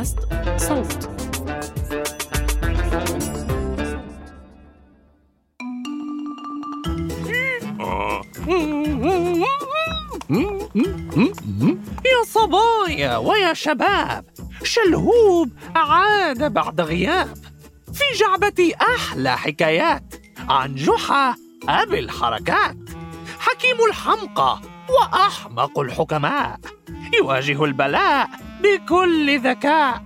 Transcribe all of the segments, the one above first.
بودكاست صوت. يا صبايا ويا شباب شلهوب عاد بعد غياب. في جعبتي أحلى حكايات عن جحا أبي الحركات حكيم الحمقى وأحمق الحكماء. يواجه البلاء بكل ذكاء.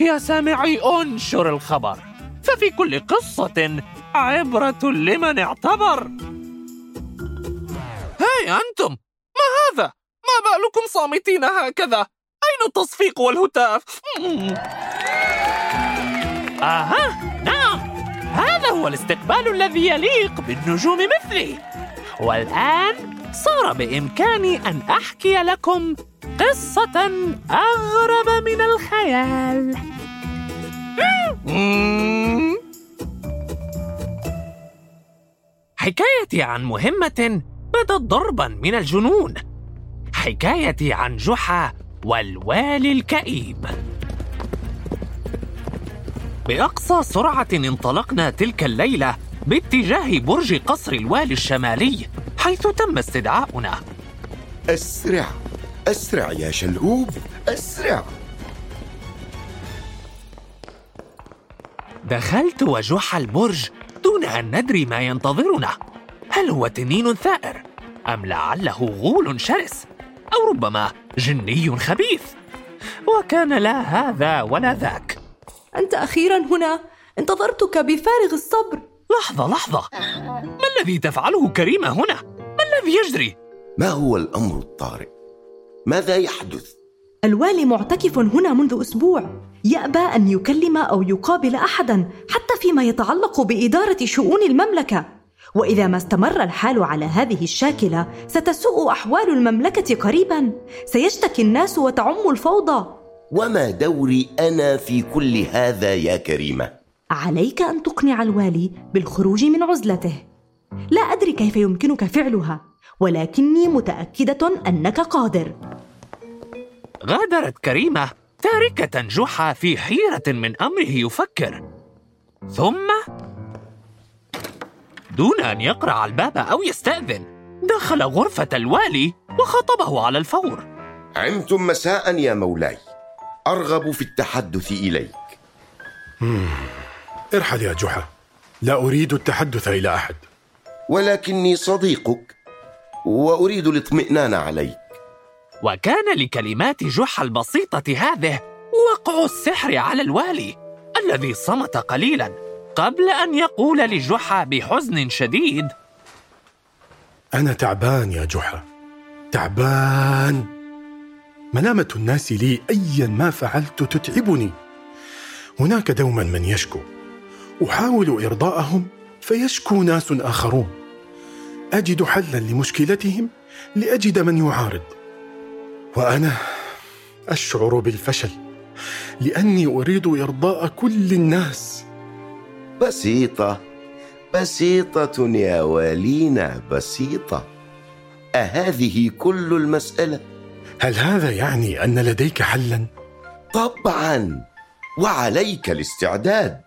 يا سامعي انشر الخبر. ففي كل قصة عبرة لمن اعتبر. هاي أنتم! ما هذا؟ ما بالكم صامتين هكذا؟ أين التصفيق والهتاف؟ آها! نعم! هذا هو الاستقبال الذي يليق بالنجوم مثلي. والآن صار بإمكاني أن أحكي لكم قصة أغرب من الخيال. حكايتي عن مهمة بدت ضربا من الجنون. حكايتي عن جحا والوالي الكئيب. بأقصى سرعة انطلقنا تلك الليلة باتجاه برج قصر الوالي الشمالي. حيث تم استدعاؤنا. أسرع. أسرع يا شلهوب. أسرع. دخلت وجح البرج دون أن ندري ما ينتظرنا. هل هو تنين ثائر أم لعله غول شرس أو ربما جني خبيث؟ وكان لا هذا ولا ذاك. أنت أخيرا هنا. انتظرتك بفارغ الصبر. لحظة لحظة ما الذي تفعله كريمة هنا؟ ما الذي يجري؟ ما هو الأمر الطارئ؟ ماذا يحدث؟ الوالي معتكف هنا منذ أسبوع يأبى أن يكلم أو يقابل أحدا حتى فيما يتعلق بإدارة شؤون المملكة وإذا ما استمر الحال على هذه الشاكلة ستسوء أحوال المملكة قريبا سيشتكي الناس وتعم الفوضى وما دوري أنا في كل هذا يا كريمة؟ عليك أن تقنع الوالي بالخروج من عزلته. لا أدري كيف يمكنك فعلها ولكني متأكدة أنك قادر. غادرت كريمة تاركة جحا في حيرة من أمره يفكر. ثم دون أن يقرع الباب أو يستأذن دخل غرفة الوالي وخطبه على الفور. عمتم مساء يا مولاي. أرغب في التحدث إليك. ارحل يا جحا. لا أريد التحدث إلى أحد. ولكني صديقك وأريد الاطمئنان عليك. وكان لكلمات جحا البسيطة هذه وقع السحر على الوالي الذي صمت قليلا قبل أن يقول لجحا بحزن شديد. أنا تعبان يا جحا. تعبان. ملامة الناس لي أيا ما فعلت تتعبني. هناك دوما من يشكو. أحاول إرضاءهم فيشكو ناس آخرون. أجد حلا لمشكلتهم لأجد من يعارض. وأنا أشعر بالفشل لأني أريد إرضاء كل الناس. بسيطة بسيطة يا والينا بسيطة. أهذه كل المسألة؟ هل هذا يعني أن لديك حلا؟ طبعا وعليك الاستعداد.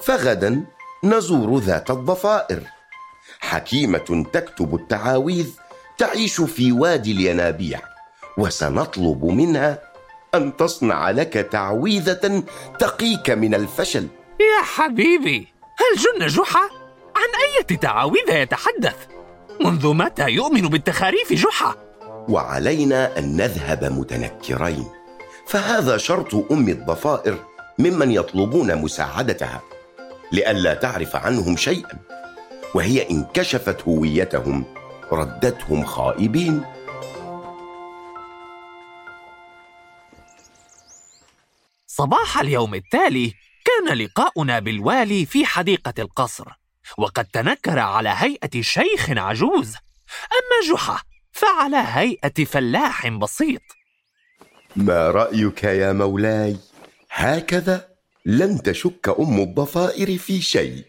فغدا نزور ذات الضفائر حكيمة تكتب التعاويذ تعيش في وادي الينابيع وسنطلب منها أن تصنع لك تعويذة تقيك من الفشل يا حبيبي هل جن جحا؟ عن أية تعاويذ يتحدث؟ منذ متى يؤمن بالتخاريف جحا؟ وعلينا أن نذهب متنكرين فهذا شرط أم الضفائر ممن يطلبون مساعدتها لئلا تعرف عنهم شيئا. وهي إن كشفت هويتهم ردتهم خائبين. صباح اليوم التالي كان لقاؤنا بالوالي في حديقة القصر وقد تنكر على هيئة شيخ عجوز. أما جحا فعلى هيئة فلاح بسيط. ما رأيك يا مولاي؟ هكذا. لن تشك أم الضفائر في شيء.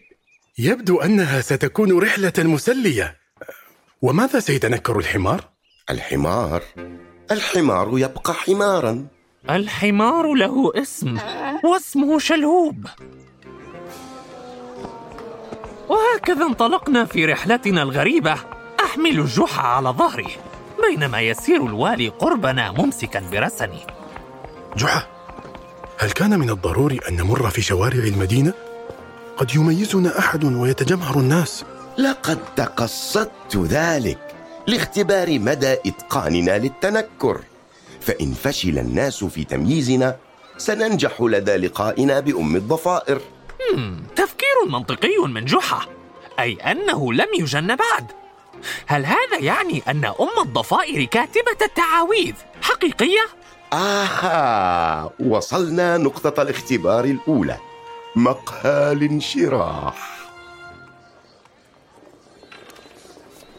يبدو أنها ستكون رحلة مسلية. وماذا سيتنكر الحمار؟ الحمار. الحمار يبقى حمارا. الحمار له اسم واسمه شلهوب. وهكذا انطلقنا في رحلتنا الغريبة. أحمل جحا على ظهري بينما يسير الوالي قربنا ممسكا برسني جحا هل كان من الضروري أن نمر في شوارع المدينة؟ قد يميزنا أحد ويتجمهر الناس. لقد تقصدت ذلك لاختبار مدى إتقاننا للتنكر. فإن فشل الناس في تمييزنا سننجح لدى لقائنا بأم الضفائر. تفكير منطقي من جحا أي أنه لم يجن بعد. هل هذا يعني أن أم الضفائر كاتبة التعاويذ؟ حقيقية؟ آها وصلنا نقطة الاختبار الأولى. مقهى الانشراح.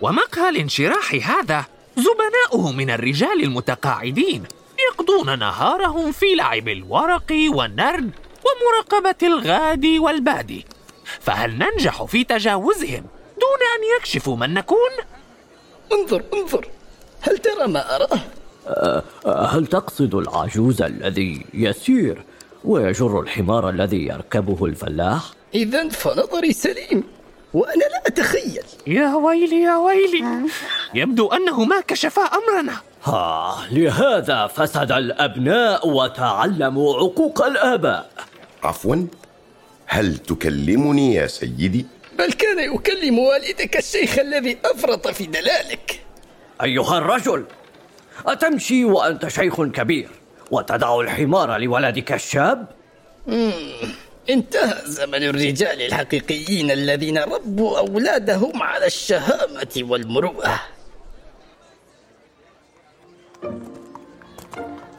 ومقهى الانشراح هذا. زبناؤه من الرجال المتقاعدين يقضون نهارهم في لعب الورق والنرد ومراقبة الغادي والبادي فهل ننجح في تجاوزهم دون أن يكشفوا من نكون؟ انظر انظر. هل ترى ما أراه؟ هل تقصد العجوز الذي يسير ويجر الحمار الذي يركبه الفلاح؟ إذا فنظري سليم وأنا لا أتخيل. يا ويلي يا ويلي. يبدو أنه ما كشفا أمرنا. ها لهذا فسد الأبناء وتعلموا عقوق الآباء. عفوا هل تكلمني يا سيدي؟ بل كان يكلم والدك الشيخ الذي أفرط في دلالك. أيها الرجل أتمشي وأنت شيخ كبير وتدع الحمار لولدك الشاب؟ انتهى زمن الرجال الحقيقيين الذين ربوا أولادهم على الشهامة والمروءة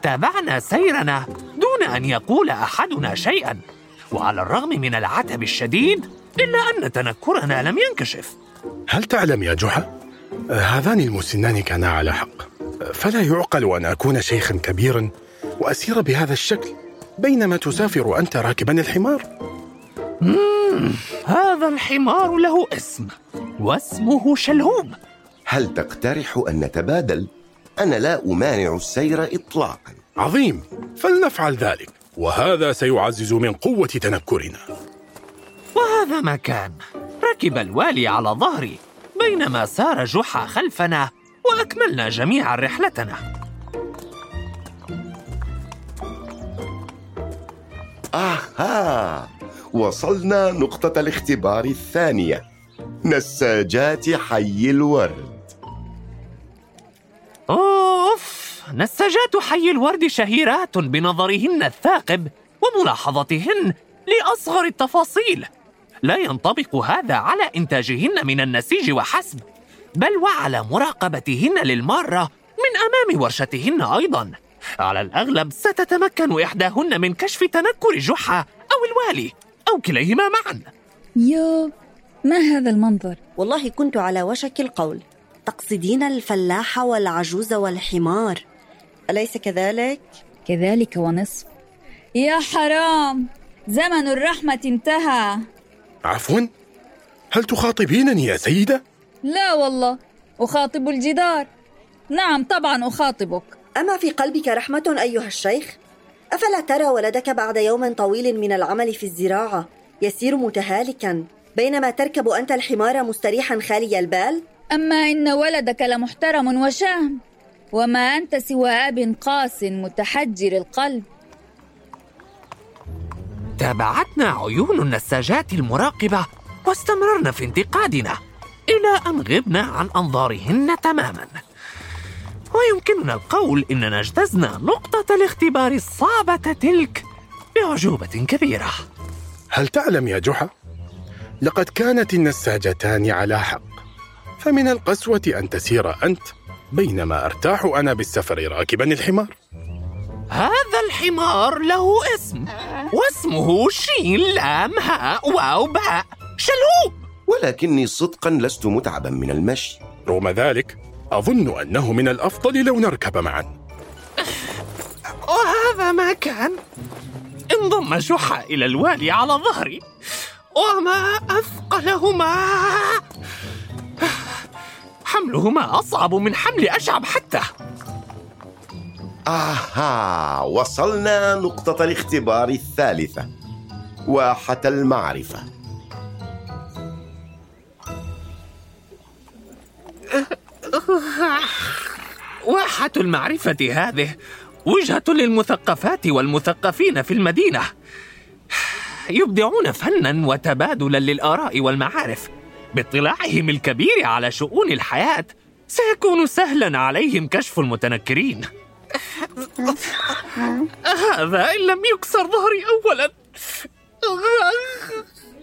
تابعنا سيرنا دون أن يقول أحدنا شيئا وعلى الرغم من العتب الشديد إلا أن تنكرنا لم ينكشف هل تعلم يا جحا؟ هذان المسنان كانا على حق فلا يعقل أن أكون شيخا كبيرا وأسير بهذا الشكل بينما تسافر أنت راكبا الحمار. هذا الحمار له اسم واسمه شلهوب هل تقترح أن نتبادل؟ أنا لا أمانع السير إطلاقا. عظيم فلنفعل ذلك وهذا سيعزز من قوة تنكرنا. وهذا ما كان ركب الوالي على ظهري بينما سار جحا خلفنا. وأكملنا جميعا رحلتنا. آها! وصلنا نقطة الاختبار الثانية. نساجات حي الورد. أوف! نساجات حي الورد شهيرات بنظرهن الثاقب وملاحظتهن لأصغر التفاصيل. لا ينطبق هذا على إنتاجهن من النسيج وحسب. بل وعلى مراقبتهن للمارة من أمام ورشتهن أيضا. على الأغلب ستتمكن إحداهن من كشف تنكر جحا أو الوالي أو كليهما معا. يو ما هذا المنظر؟ والله كنت على وشك القول. تقصدين الفلاح والعجوز والحمار. أليس كذلك؟ كذلك ونصف. يا حرام! زمن الرحمة انتهى. عفوا؟ هل تخاطبينني يا سيدة؟ لا والله أخاطب الجدار نعم طبعا أخاطبك أما في قلبك رحمة أيها الشيخ؟ أفلا ترى ولدك بعد يوم طويل من العمل في الزراعة يسير متهالكا بينما تركب أنت الحمار مستريحا خالي البال؟ أما إن ولدك لمحترم وشهم وما أنت سوى أب قاس متحجر القلب تابعتنا عيون النساجات المراقبة واستمررنا في انتقادنا إلى أن غبنا عن أنظارهن تماما. ويمكننا القول إننا اجتزنا نقطة الاختبار الصعبة تلك بأعجوبة كبيرة. هل تعلم يا جحا؟ لقد كانت النساجتان على حق. فمن القسوة أن تسير أنت بينما أرتاح أنا بالسفر راكبا الحمار. هذا الحمار له اسم واسمه شين لام هاء واو باء. شلهوب ولكني صدقا لست متعبا من المشي. رغم ذلك أظن أنه من الأفضل لو نركب معا. وهذا ما كان. انضم جحا إلى الوالي على ظهري وما أثقلهما. حملهما أصعب من حمل أشعب حتى. آها وصلنا نقطة الاختبار الثالثة واحة المعرفة. واحة المعرفة هذه وجهة للمثقفات والمثقفين في المدينة. يبدعون فنا وتبادلا للآراء والمعارف. باطلاعهم الكبير على شؤون الحياة سيكون سهلا عليهم كشف المتنكرين. هذا إن لم يكسر ظهري أولا.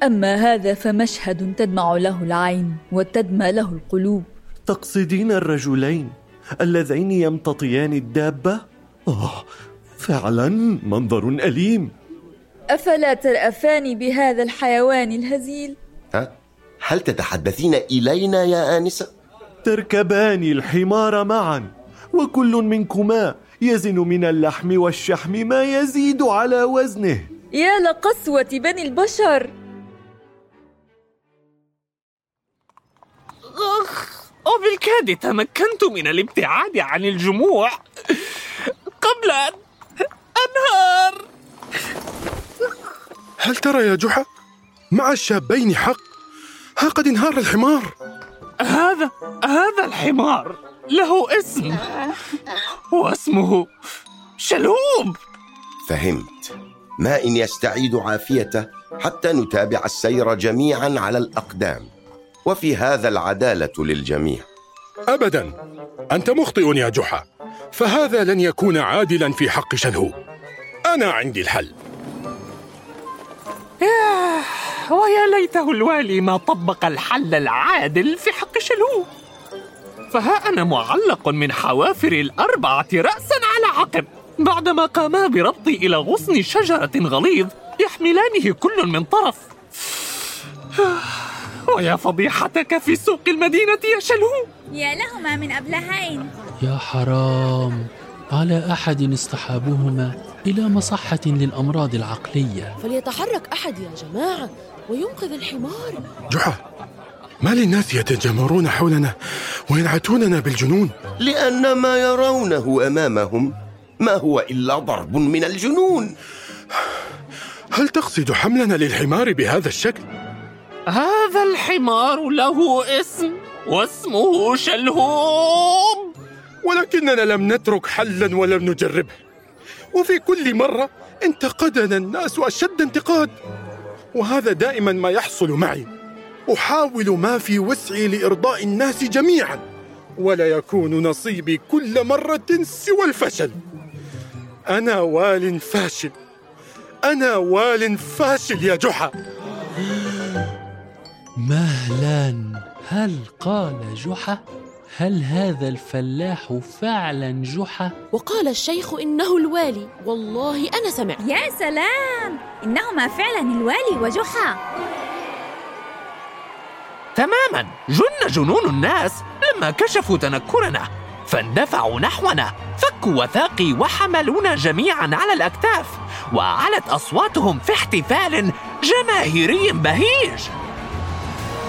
أما هذا فمشهد تدمع له العين وتدمى له القلوب. تقصدين الرجلين اللذين يمتطيان الدابة؟ آه فعلا منظر أليم أفلا ترأفان بهذا الحيوان الهزيل؟ ها؟ هل تتحدثين إلينا يا آنسة؟ تركبان الحمار معا وكل منكما يزن من اللحم والشحم ما يزيد على وزنه يا لقسوة بني البشر وبالكاد تمكنت من الابتعاد عن الجموع قبل أن أنهار. هل ترى يا جحا؟ مع الشابين حق؟ ها قد انهار الحمار. هذا هذا الحمار له اسم واسمه شلوب. فهمت. ما إن يستعيد عافيته حتى نتابع السير جميعا على الأقدام. وفي هذا العدالة للجميع. أبدا. أنت مخطئ يا جحا. فهذا لن يكون عادلا في حق شلهو. أنا عندي الحل. ياه ويا ليته الوالي ما طبق الحل العادل في حق شلهو. فها أنا معلق من حوافر الأربعة رأسا على عقب. بعدما قاما بربطي إلى غصن شجرة غليظ يحملانه كل من طرف. ويا فضيحتك في سوق المدينة يا شلهو. يا لهما من أبلهين يا حرام. على أحد اصطحابهما إلى مصحة للأمراض العقلية. فليتحرك أحد يا جماعة وينقذ الحمار. جحا ما للناس يتجمرون حولنا وينعتوننا بالجنون؟ لأن ما يرونه أمامهم ما هو إلا ضرب من الجنون. هل تقصد حملنا للحمار بهذا الشكل؟ هذا الحمار له اسم واسمه شلهوب ولكننا لم نترك حلا ولم نجربه وفي كل مرة انتقدنا الناس أشد انتقاد. وهذا دائما ما يحصل معي. أحاول ما في وسعي لإرضاء الناس جميعا. ولا يكون نصيبي كل مرة سوى الفشل. أنا وال فاشل. أنا وال فاشل يا جحا. مهلا هل قال جحا؟ هل هذا الفلاح فعلا جحا؟ وقال الشيخ إنه الوالي. والله أنا سمعت. يا سلام! إنهما فعلا الوالي وجحا. تماما. جن جنون الناس لما كشفوا تنكرنا. فاندفعوا نحونا. فكوا وثاقي وحملونا جميعا على الأكتاف. وعلت أصواتهم في احتفال جماهيري بهيج.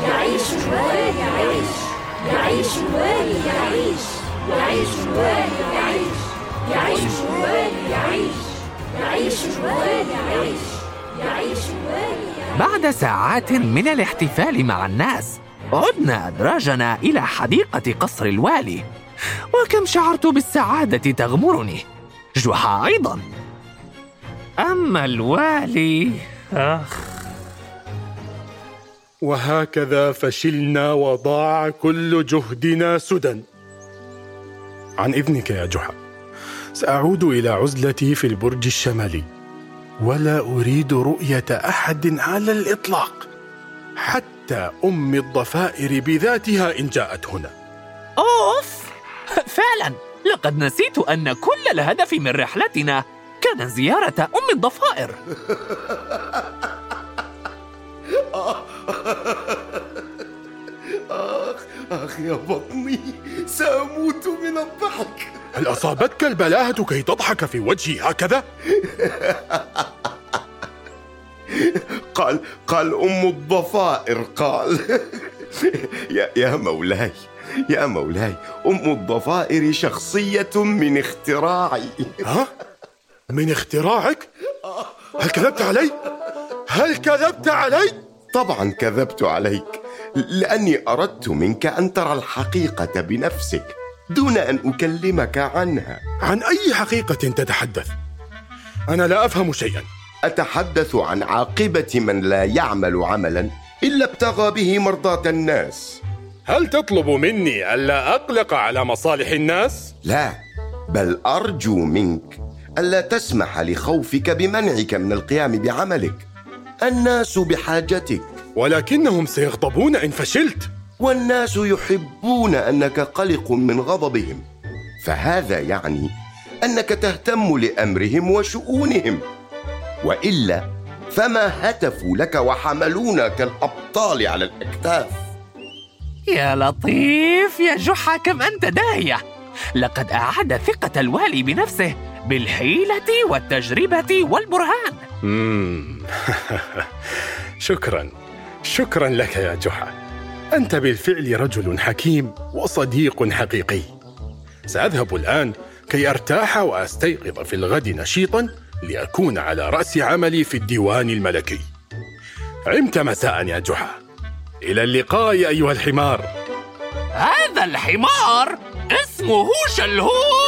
يعيش الوالي يعيش. يعيش الوالي يعيش. يعيش الوالي يعيش. يعيش الوالي يعيش. يعيش الوالي يعيش. يعيش الوالي بعد ساعات من الاحتفال مع الناس عدنا أدراجنا إلى حديقة قصر الوالي. وكم شعرت بالسعادة تغمرني. جحا أيضا. أما الوالي أخ وهكذا فشلنا وضاع كل جهدنا سدى. عن إذنك يا جحا سأعود إلى عزلتي في البرج الشمالي. ولا أريد رؤية أحد على الإطلاق حتى أم الضفائر بذاتها إن جاءت هنا. أوف! فعلا لقد نسيت أن كل الهدف من رحلتنا كان زيارة أم الضفائر. يا بطني سأموت من الضحك هل أصابتك البلاهة كي تضحك في وجهي هكذا؟ قال قال أم الضفائر قال يا, يا مولاي يا مولاي أم الضفائر شخصية من اختراعي ها؟ من اختراعك؟ هل كذبت علي؟ هل كذبت علي؟ طبعا كذبت عليك لأني أردت منك أن ترى الحقيقة بنفسك دون أن أكلمك عنها. عن أي حقيقة تتحدث؟ أنا لا أفهم شيئا. أتحدث عن عاقبة من لا يعمل عملا إلا ابتغى به مرضاة الناس. هل تطلب مني ألا أقلق على مصالح الناس؟ لا بل أرجو منك ألا تسمح لخوفك بمنعك من القيام بعملك. الناس بحاجتك. ولكنهم سيغضبون إن فشلت. والناس يحبون أنك قلق من غضبهم. فهذا يعني أنك تهتم لأمرهم وشؤونهم. وإلا فما هتفوا لك وحملونا كالأبطال على الأكتاف؟ يا لطيف يا جحا كم أنت داهية. لقد أعاد ثقة الوالي بنفسه بالحيلة والتجربة والبرهان. شكرا. شكرا لك يا جحا. أنت بالفعل رجل حكيم وصديق حقيقي. سأذهب الآن كي أرتاح وأستيقظ في الغد نشيطا لأكون على رأس عملي في الديوان الملكي. عمت مساء يا جحا. إلى اللقاء أيها الحمار. هذا الحمار اسمه شلهوت.